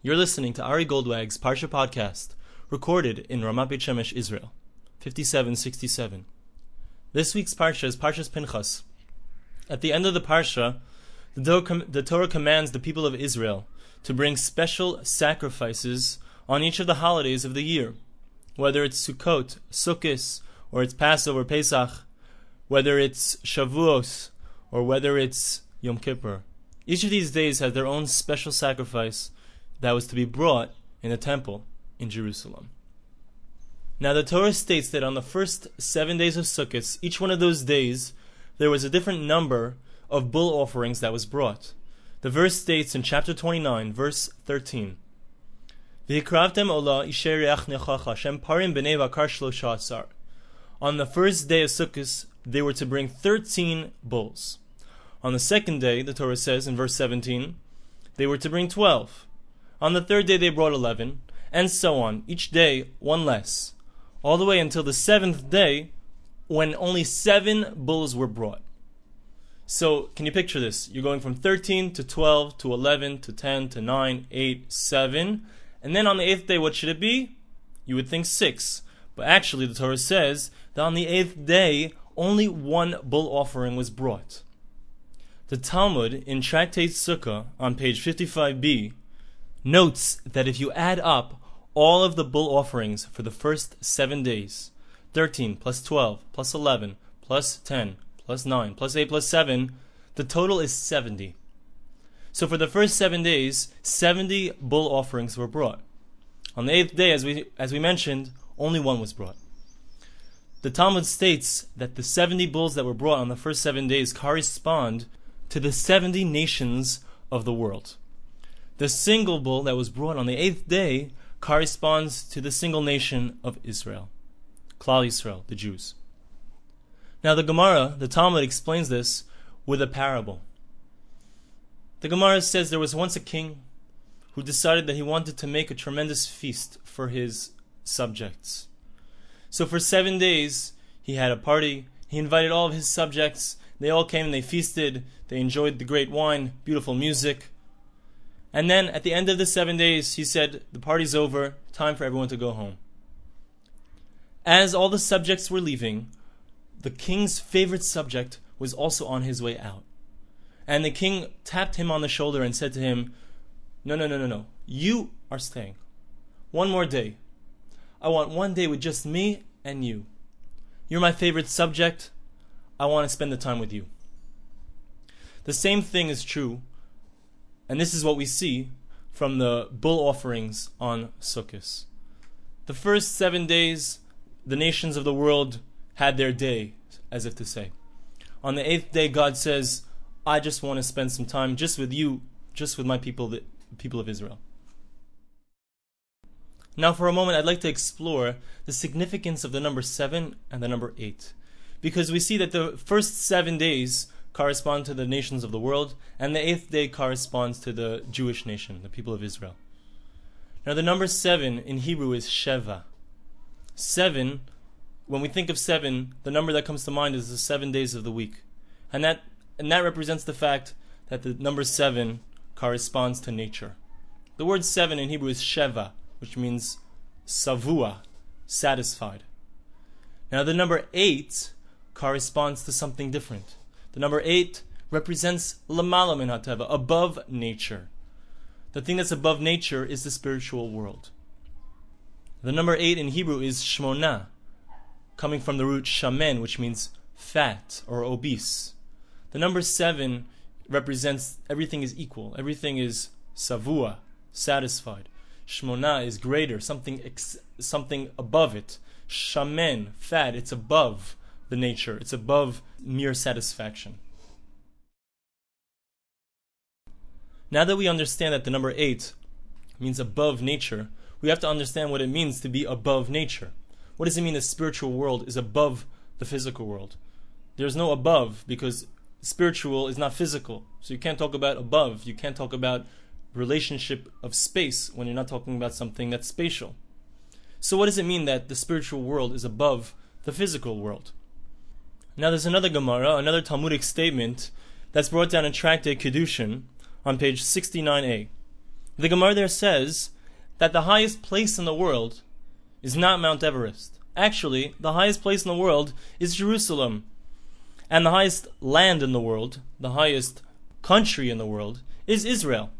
You're listening to Ari Goldwag's Parsha podcast, recorded in Ramat Beit Shemesh, Israel, 5767. This week's Parsha is Parshas Pinchas. At the end of the Parsha, the Torah, commands the people of Israel to bring special sacrifices on each of the holidays of the year, whether it's Sukkot, Sukkis, or it's Passover, Pesach, whether it's Shavuos, or whether it's Yom Kippur. Each of these days has their own special sacrifice that was to be brought in the temple in Jerusalem. Now, the Torah states that on the first seven days of Sukkot, each one of those days, there was a different number of bull offerings that was brought. The verse states in chapter 29, verse 13, V'hikravtem ola isher nechacha shem parim On the first day of Sukkot, they were to bring 13 bulls. On the second day, the Torah says in verse 17, they were to bring 12. On the third day they brought eleven, and so on, each day one less, all the way until the seventh day when only seven bulls were brought. So, can you picture this? You're going from 13 to 12 to 11 to 10 to 9, 8, 7. And then on the eighth day, what should it be? You would think 6. But actually, the Torah says that on the eighth day, only one bull offering was brought. The Talmud in Tractate Sukkah on page 55b notes that if you add up all of the bull offerings for the first seven days 13 plus 12 plus 11 plus 10 plus 9 plus 8 plus 7 the total is 70. So for the first seven days, 70 bull offerings were brought. On the eighth day, as we, as we mentioned, only one was brought. The Talmud states that the 70 bulls that were brought on the first seven days correspond to the 70 nations of the world. The single bull that was brought on the eighth day corresponds to the single nation of Israel, Klal Yisrael, the Jews. Now the Gemara, the Talmud explains this with a parable. The Gemara says there was once a king who decided that he wanted to make a tremendous feast for his subjects. So for seven days he had a party. He invited all of his subjects. They all came and they feasted. They enjoyed the great wine, beautiful music. And then at the end of the seven days, he said, The party's over, time for everyone to go home. As all the subjects were leaving, the king's favorite subject was also on his way out. And the king tapped him on the shoulder and said to him, No, no, no, no, no. You are staying. One more day. I want one day with just me and you. You're my favorite subject. I want to spend the time with you. The same thing is true and this is what we see from the bull offerings on Sukkot. The first seven days, the nations of the world had their day, as if to say. On the eighth day, God says, I just want to spend some time just with you, just with my people, the people of Israel. Now, for a moment, I'd like to explore the significance of the number seven and the number eight. Because we see that the first seven days correspond to the nations of the world, and the eighth day corresponds to the Jewish nation, the people of Israel. Now, the number seven in Hebrew is Sheva. Seven, when we think of seven, the number that comes to mind is the seven days of the week. And that, and that represents the fact that the number seven corresponds to nature. The word seven in Hebrew is Sheva, which means savua, satisfied. Now, the number eight corresponds to something different. The number eight represents lamala min hateva, above nature. The thing that's above nature is the spiritual world. The number eight in Hebrew is shmona, coming from the root shamen, which means fat or obese. The number seven represents everything is equal, everything is savua, satisfied. Shmona is greater, something ex- something above it. Shamen, fat, it's above the nature. It's above mere satisfaction. Now that we understand that the number 8 means above nature, we have to understand what it means to be above nature. What does it mean the spiritual world is above the physical world? There's no above because spiritual is not physical. So you can't talk about above. You can't talk about relationship of space when you're not talking about something that's spatial. So what does it mean that the spiritual world is above the physical world? Now there's another Gemara, another Talmudic statement that's brought down in Tractate Kedushin on page 69a. The Gemara there says that the highest place in the world is not Mount Everest. Actually, the highest place in the world is Jerusalem. And the highest land in the world, the highest country in the world, is Israel.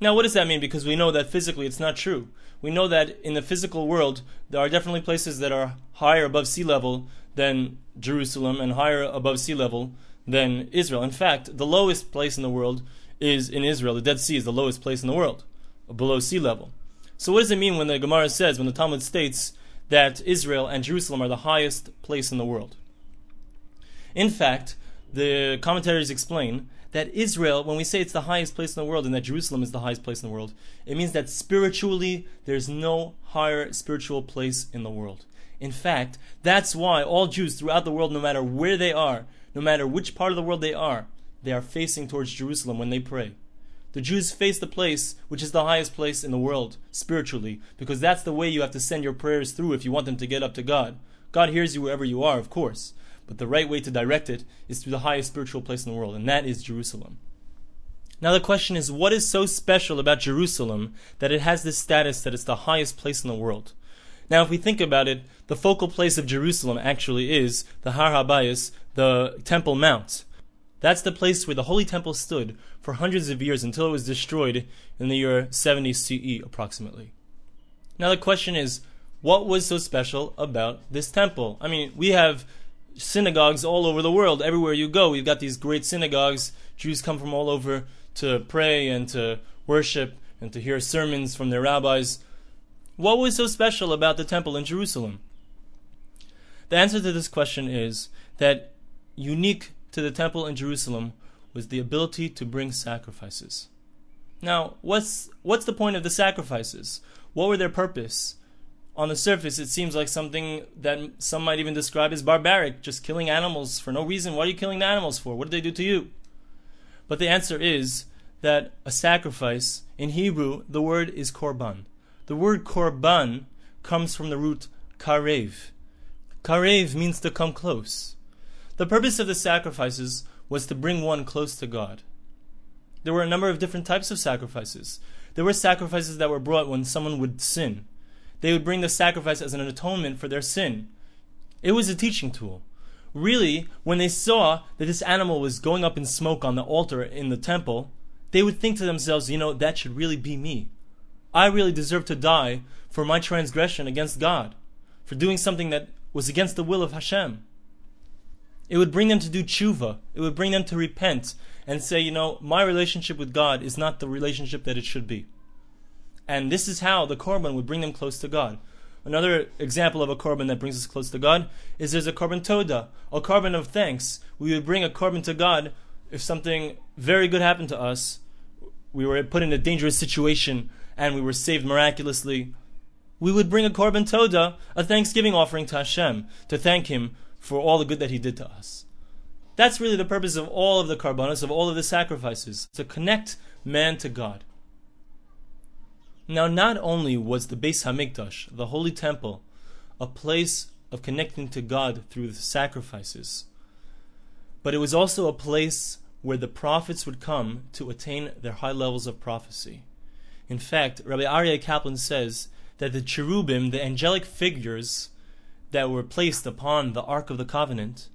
Now, what does that mean? Because we know that physically it's not true. We know that in the physical world, there are definitely places that are higher above sea level than Jerusalem and higher above sea level than Israel. In fact, the lowest place in the world is in Israel. The Dead Sea is the lowest place in the world, below sea level. So, what does it mean when the Gemara says, when the Talmud states that Israel and Jerusalem are the highest place in the world? In fact, the commentaries explain that Israel, when we say it's the highest place in the world and that Jerusalem is the highest place in the world, it means that spiritually there's no higher spiritual place in the world. In fact, that's why all Jews throughout the world, no matter where they are, no matter which part of the world they are, they are facing towards Jerusalem when they pray. The Jews face the place which is the highest place in the world, spiritually, because that's the way you have to send your prayers through if you want them to get up to God. God hears you wherever you are, of course, but the right way to direct it is through the highest spiritual place in the world, and that is Jerusalem. Now the question is, what is so special about Jerusalem that it has this status that it's the highest place in the world? Now, if we think about it, the focal place of Jerusalem actually is the Har HaBayis, the Temple Mount. That's the place where the Holy Temple stood for hundreds of years until it was destroyed in the year 70 CE, approximately. Now, the question is, what was so special about this temple? I mean, we have synagogues all over the world. Everywhere you go, we've got these great synagogues. Jews come from all over to pray and to worship and to hear sermons from their rabbis. What was so special about the temple in Jerusalem? The answer to this question is that unique to the temple in Jerusalem was the ability to bring sacrifices. Now, what's what's the point of the sacrifices? What were their purpose? On the surface, it seems like something that some might even describe as barbaric, just killing animals for no reason. What are you killing the animals for? What did they do to you? But the answer is that a sacrifice, in Hebrew, the word is korban. The word korban comes from the root karev. Karev means to come close. The purpose of the sacrifices was to bring one close to God. There were a number of different types of sacrifices. There were sacrifices that were brought when someone would sin. They would bring the sacrifice as an atonement for their sin. It was a teaching tool. Really, when they saw that this animal was going up in smoke on the altar in the temple, they would think to themselves, you know, that should really be me. I really deserve to die for my transgression against God, for doing something that was against the will of Hashem. It would bring them to do tshuva. It would bring them to repent and say, you know, my relationship with God is not the relationship that it should be. And this is how the korban would bring them close to God. Another example of a korban that brings us close to God is there's a korban toda, a korban of thanks. We would bring a korban to God if something very good happened to us. We were put in a dangerous situation and we were saved miraculously, we would bring a korban toda, a thanksgiving offering to Hashem, to thank Him for all the good that He did to us. That's really the purpose of all of the korbanos, of all of the sacrifices, to connect man to God. Now, not only was the Beis Hamikdash, the holy temple, a place of connecting to God through the sacrifices, but it was also a place where the prophets would come to attain their high levels of prophecy. In fact, Rabbi Aryeh Kaplan says that the cherubim, the angelic figures that were placed upon the Ark of the Covenant,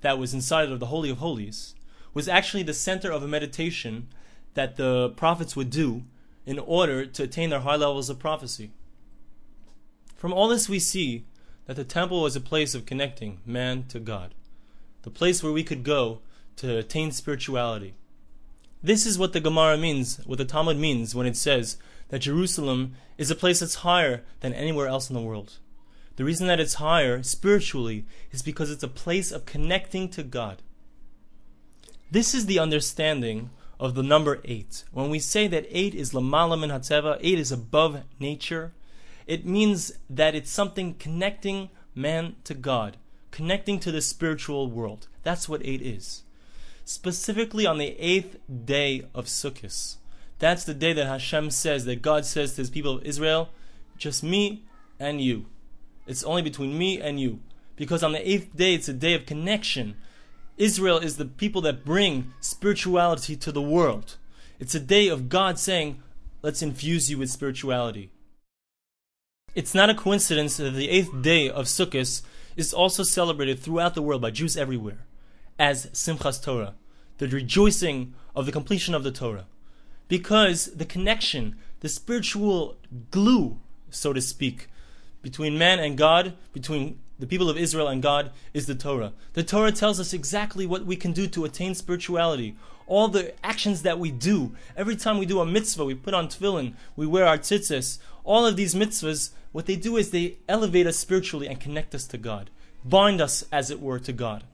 that was inside of the Holy of Holies, was actually the center of a meditation that the prophets would do in order to attain their high levels of prophecy. From all this, we see that the temple was a place of connecting man to God, the place where we could go to attain spirituality. This is what the Gemara means, what the Talmud means when it says that Jerusalem is a place that's higher than anywhere else in the world. The reason that it's higher spiritually is because it's a place of connecting to God. This is the understanding of the number eight. When we say that eight is lamala min hateva, eight is above nature, it means that it's something connecting man to God, connecting to the spiritual world. That's what eight is specifically on the eighth day of Sukkot. That's the day that Hashem says, that God says to his people of Israel, just me and you. It's only between me and you. Because on the eighth day, it's a day of connection. Israel is the people that bring spirituality to the world. It's a day of God saying, let's infuse you with spirituality. It's not a coincidence that the eighth day of Sukkot is also celebrated throughout the world by Jews everywhere as Simchas Torah, the rejoicing of the completion of the Torah. Because the connection, the spiritual glue, so to speak, between man and God, between the people of Israel and God, is the Torah. The Torah tells us exactly what we can do to attain spirituality. All the actions that we do, every time we do a mitzvah, we put on tefillin, we wear our tzitzis, all of these mitzvahs, what they do is they elevate us spiritually and connect us to God, bind us, as it were, to God.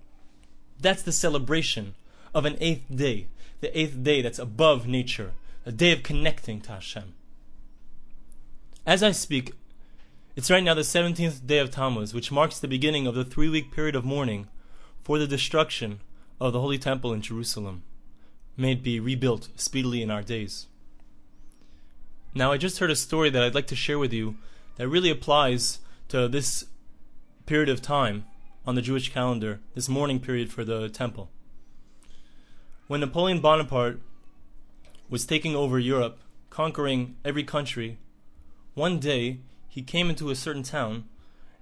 That's the celebration of an eighth day, the eighth day that's above nature, a day of connecting to Hashem. As I speak, it's right now the 17th day of Tammuz, which marks the beginning of the three week period of mourning for the destruction of the Holy Temple in Jerusalem. May it be rebuilt speedily in our days. Now, I just heard a story that I'd like to share with you that really applies to this period of time on the Jewish calendar, this mourning period for the temple. When Napoleon Bonaparte was taking over Europe, conquering every country, one day he came into a certain town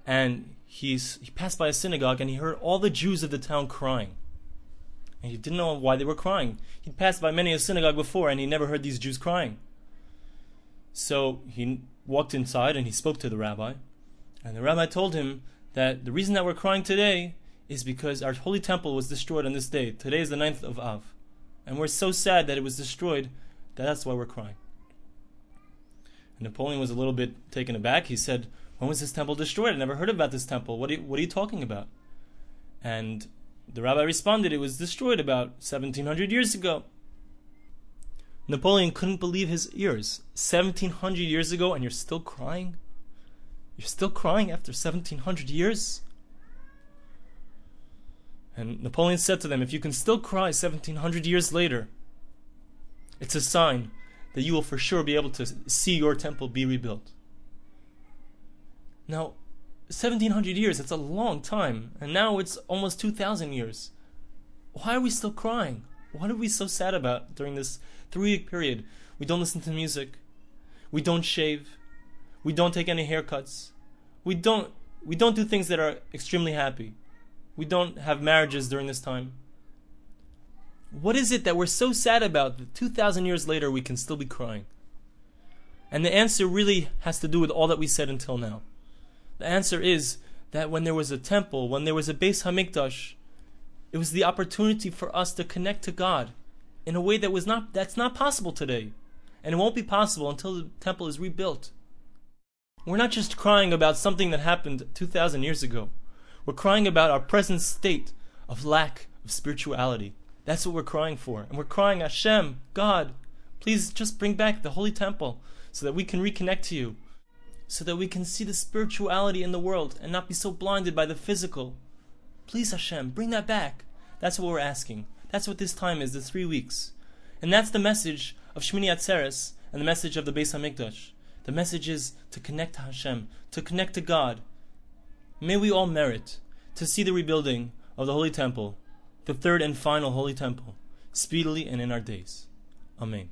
and he's, he passed by a synagogue and he heard all the Jews of the town crying. And he didn't know why they were crying. He'd passed by many a synagogue before and he never heard these Jews crying. So he walked inside and he spoke to the rabbi. And the rabbi told him that the reason that we're crying today is because our holy temple was destroyed on this day. Today is the ninth of Av. And we're so sad that it was destroyed that that's why we're crying. And Napoleon was a little bit taken aback. He said, When was this temple destroyed? I never heard about this temple. What are you, what are you talking about? And the rabbi responded, It was destroyed about 1700 years ago. Napoleon couldn't believe his ears. 1700 years ago, and you're still crying? You're still crying after 1700 years? And Napoleon said to them, If you can still cry 1700 years later, it's a sign that you will for sure be able to see your temple be rebuilt. Now, 1700 years, it's a long time, and now it's almost 2000 years. Why are we still crying? What are we so sad about during this three week period? We don't listen to music. We don't shave. We don't take any haircuts. We don't we don't do things that are extremely happy. We don't have marriages during this time. What is it that we're so sad about that 2,000 years later we can still be crying? And the answer really has to do with all that we said until now. The answer is that when there was a temple, when there was a Beis Hamikdash, it was the opportunity for us to connect to God in a way that was not that's not possible today. And it won't be possible until the temple is rebuilt. We're not just crying about something that happened 2000 years ago. We're crying about our present state of lack of spirituality. That's what we're crying for. And we're crying, Hashem, God, please just bring back the holy temple so that we can reconnect to you, so that we can see the spirituality in the world and not be so blinded by the physical. Please, Hashem, bring that back. That's what we're asking. That's what this time is, the three weeks. And that's the message of Shmini Atzeres and the message of the Beis HaMikdash. The message is to connect to Hashem, to connect to God. May we all merit to see the rebuilding of the Holy Temple, the third and final Holy Temple, speedily and in our days. Amen.